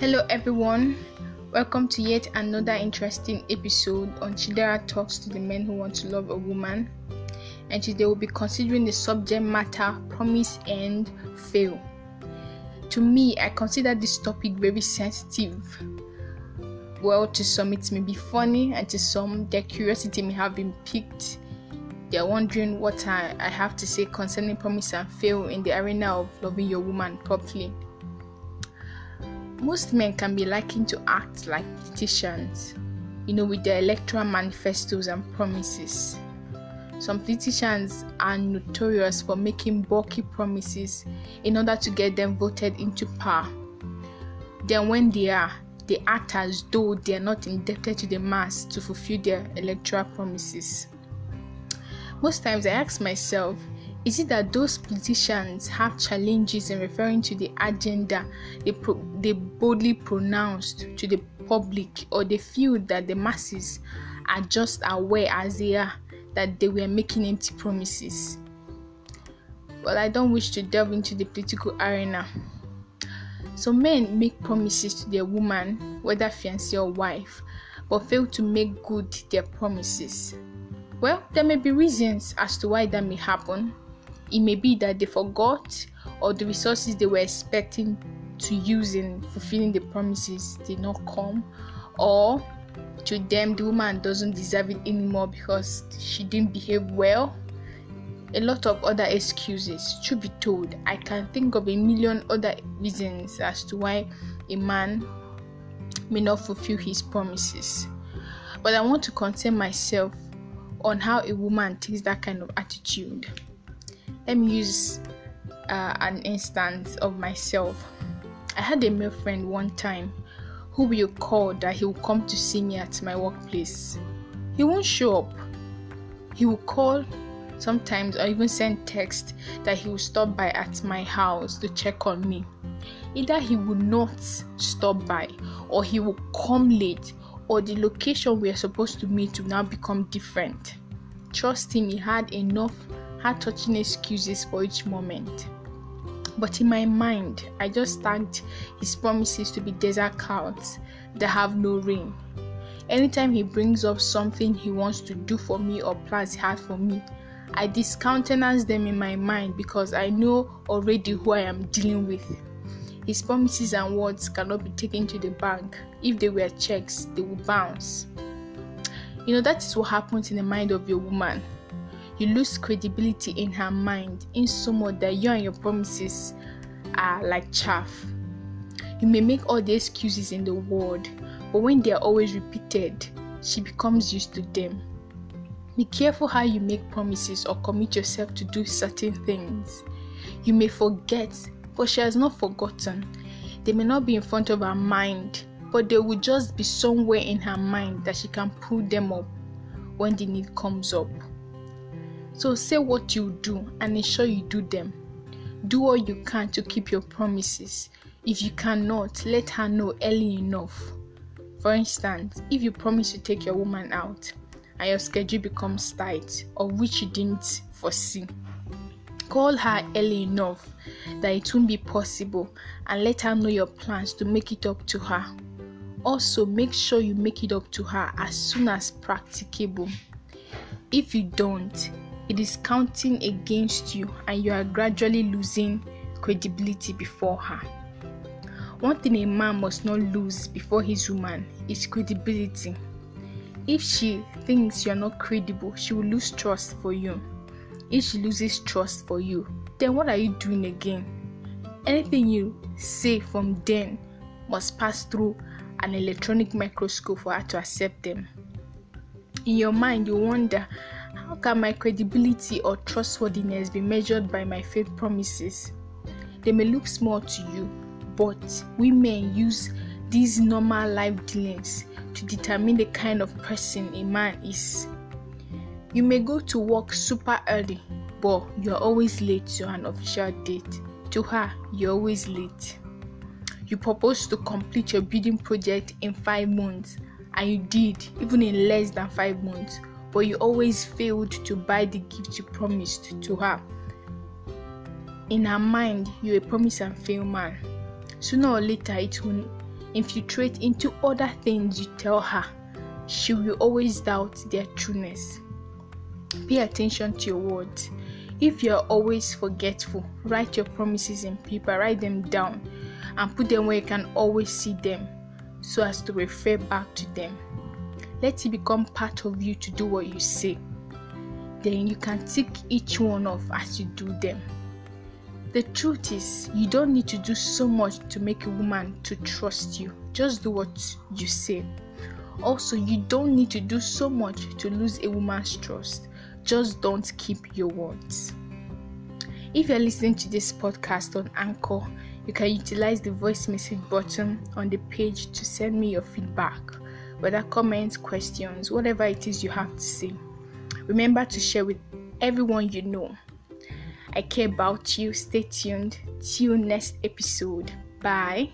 Hello, everyone. Welcome to yet another interesting episode on Chidera Talks to the Men Who Want to Love a Woman. And today we'll be considering the subject matter promise and fail. To me, I consider this topic very sensitive. Well, to some, it may be funny, and to some, their curiosity may have been piqued. They're wondering what I, I have to say concerning promise and fail in the arena of loving your woman properly. Most men can be likened to act like politicians, you know, with their electoral manifestos and promises. Some politicians are notorious for making bulky promises in order to get them voted into power. Then, when they are, they act as though they are not indebted to the mass to fulfill their electoral promises. Most times, I ask myself, is it that those politicians have challenges in referring to the agenda they, pro- they boldly pronounced to the public, or they feel that the masses are just aware as they are that they were making empty promises? Well, I don't wish to delve into the political arena. So, men make promises to their woman, whether fiancé or wife, but fail to make good their promises. Well, there may be reasons as to why that may happen. It may be that they forgot or the resources they were expecting to use in fulfilling the promises did not come, or to them the woman doesn't deserve it anymore because she didn't behave well. A lot of other excuses. To be told, I can think of a million other reasons as to why a man may not fulfill his promises. But I want to concern myself on how a woman takes that kind of attitude. Let me use uh, an instance of myself. I had a male friend one time who will call that he will come to see me at my workplace. He won't show up. He will call sometimes or even send text that he will stop by at my house to check on me. Either he will not stop by or he will come late or the location we are supposed to meet will now become different. Trust him, he had enough heart touching excuses for each moment. But in my mind, I just tagged his promises to be desert clouds that have no rain. Anytime he brings up something he wants to do for me or plans he had for me, I discountenance them in my mind because I know already who I am dealing with. His promises and words cannot be taken to the bank. If they were checks, they would bounce. You know, that is what happens in the mind of your woman. You lose credibility in her mind in so much that you and your promises are like chaff. You may make all the excuses in the world, but when they are always repeated, she becomes used to them. Be careful how you make promises or commit yourself to do certain things. You may forget, but she has not forgotten. They may not be in front of her mind, but they will just be somewhere in her mind that she can pull them up when the need comes up. So say what you do and ensure you do them. Do all you can to keep your promises. If you cannot, let her know early enough. For instance, if you promise to take your woman out and your schedule becomes tight, or which you didn't foresee, call her early enough that it won't be possible and let her know your plans to make it up to her. Also, make sure you make it up to her as soon as practicable. If you don't, it is counting against you and you are gradually losing credibility before her. One thing a man must not lose before his woman is credibility. If she thinks you are not credible, she will lose trust for you. If she loses trust for you, then what are you doing again? Anything you say from then must pass through an electronic microscope for her to accept them. In your mind, you wonder how can my credibility or trustworthiness be measured by my faith promises? They may look small to you, but women use these normal life dealings to determine the kind of person a man is. You may go to work super early, but you're always late to an official date. To her, you're always late. You proposed to complete your building project in five months, and you did, even in less than five months, but you always failed to buy the gift you promised to her. In her mind, you're a promise and fail man. Sooner or later, it will infiltrate into other things you tell her, she will always doubt their trueness. Pay attention to your words. If you're always forgetful, write your promises in paper, write them down, and put them where you can always see them so as to refer back to them. Let it become part of you to do what you say. Then you can tick each one off as you do them. The truth is, you don't need to do so much to make a woman to trust you. Just do what you say. Also, you don't need to do so much to lose a woman's trust. Just don't keep your words. If you're listening to this podcast on Anchor, you can utilize the voice message button on the page to send me your feedback, whether comments, questions, whatever it is you have to say. Remember to share with everyone you know. I care about you. Stay tuned. Till next episode. Bye.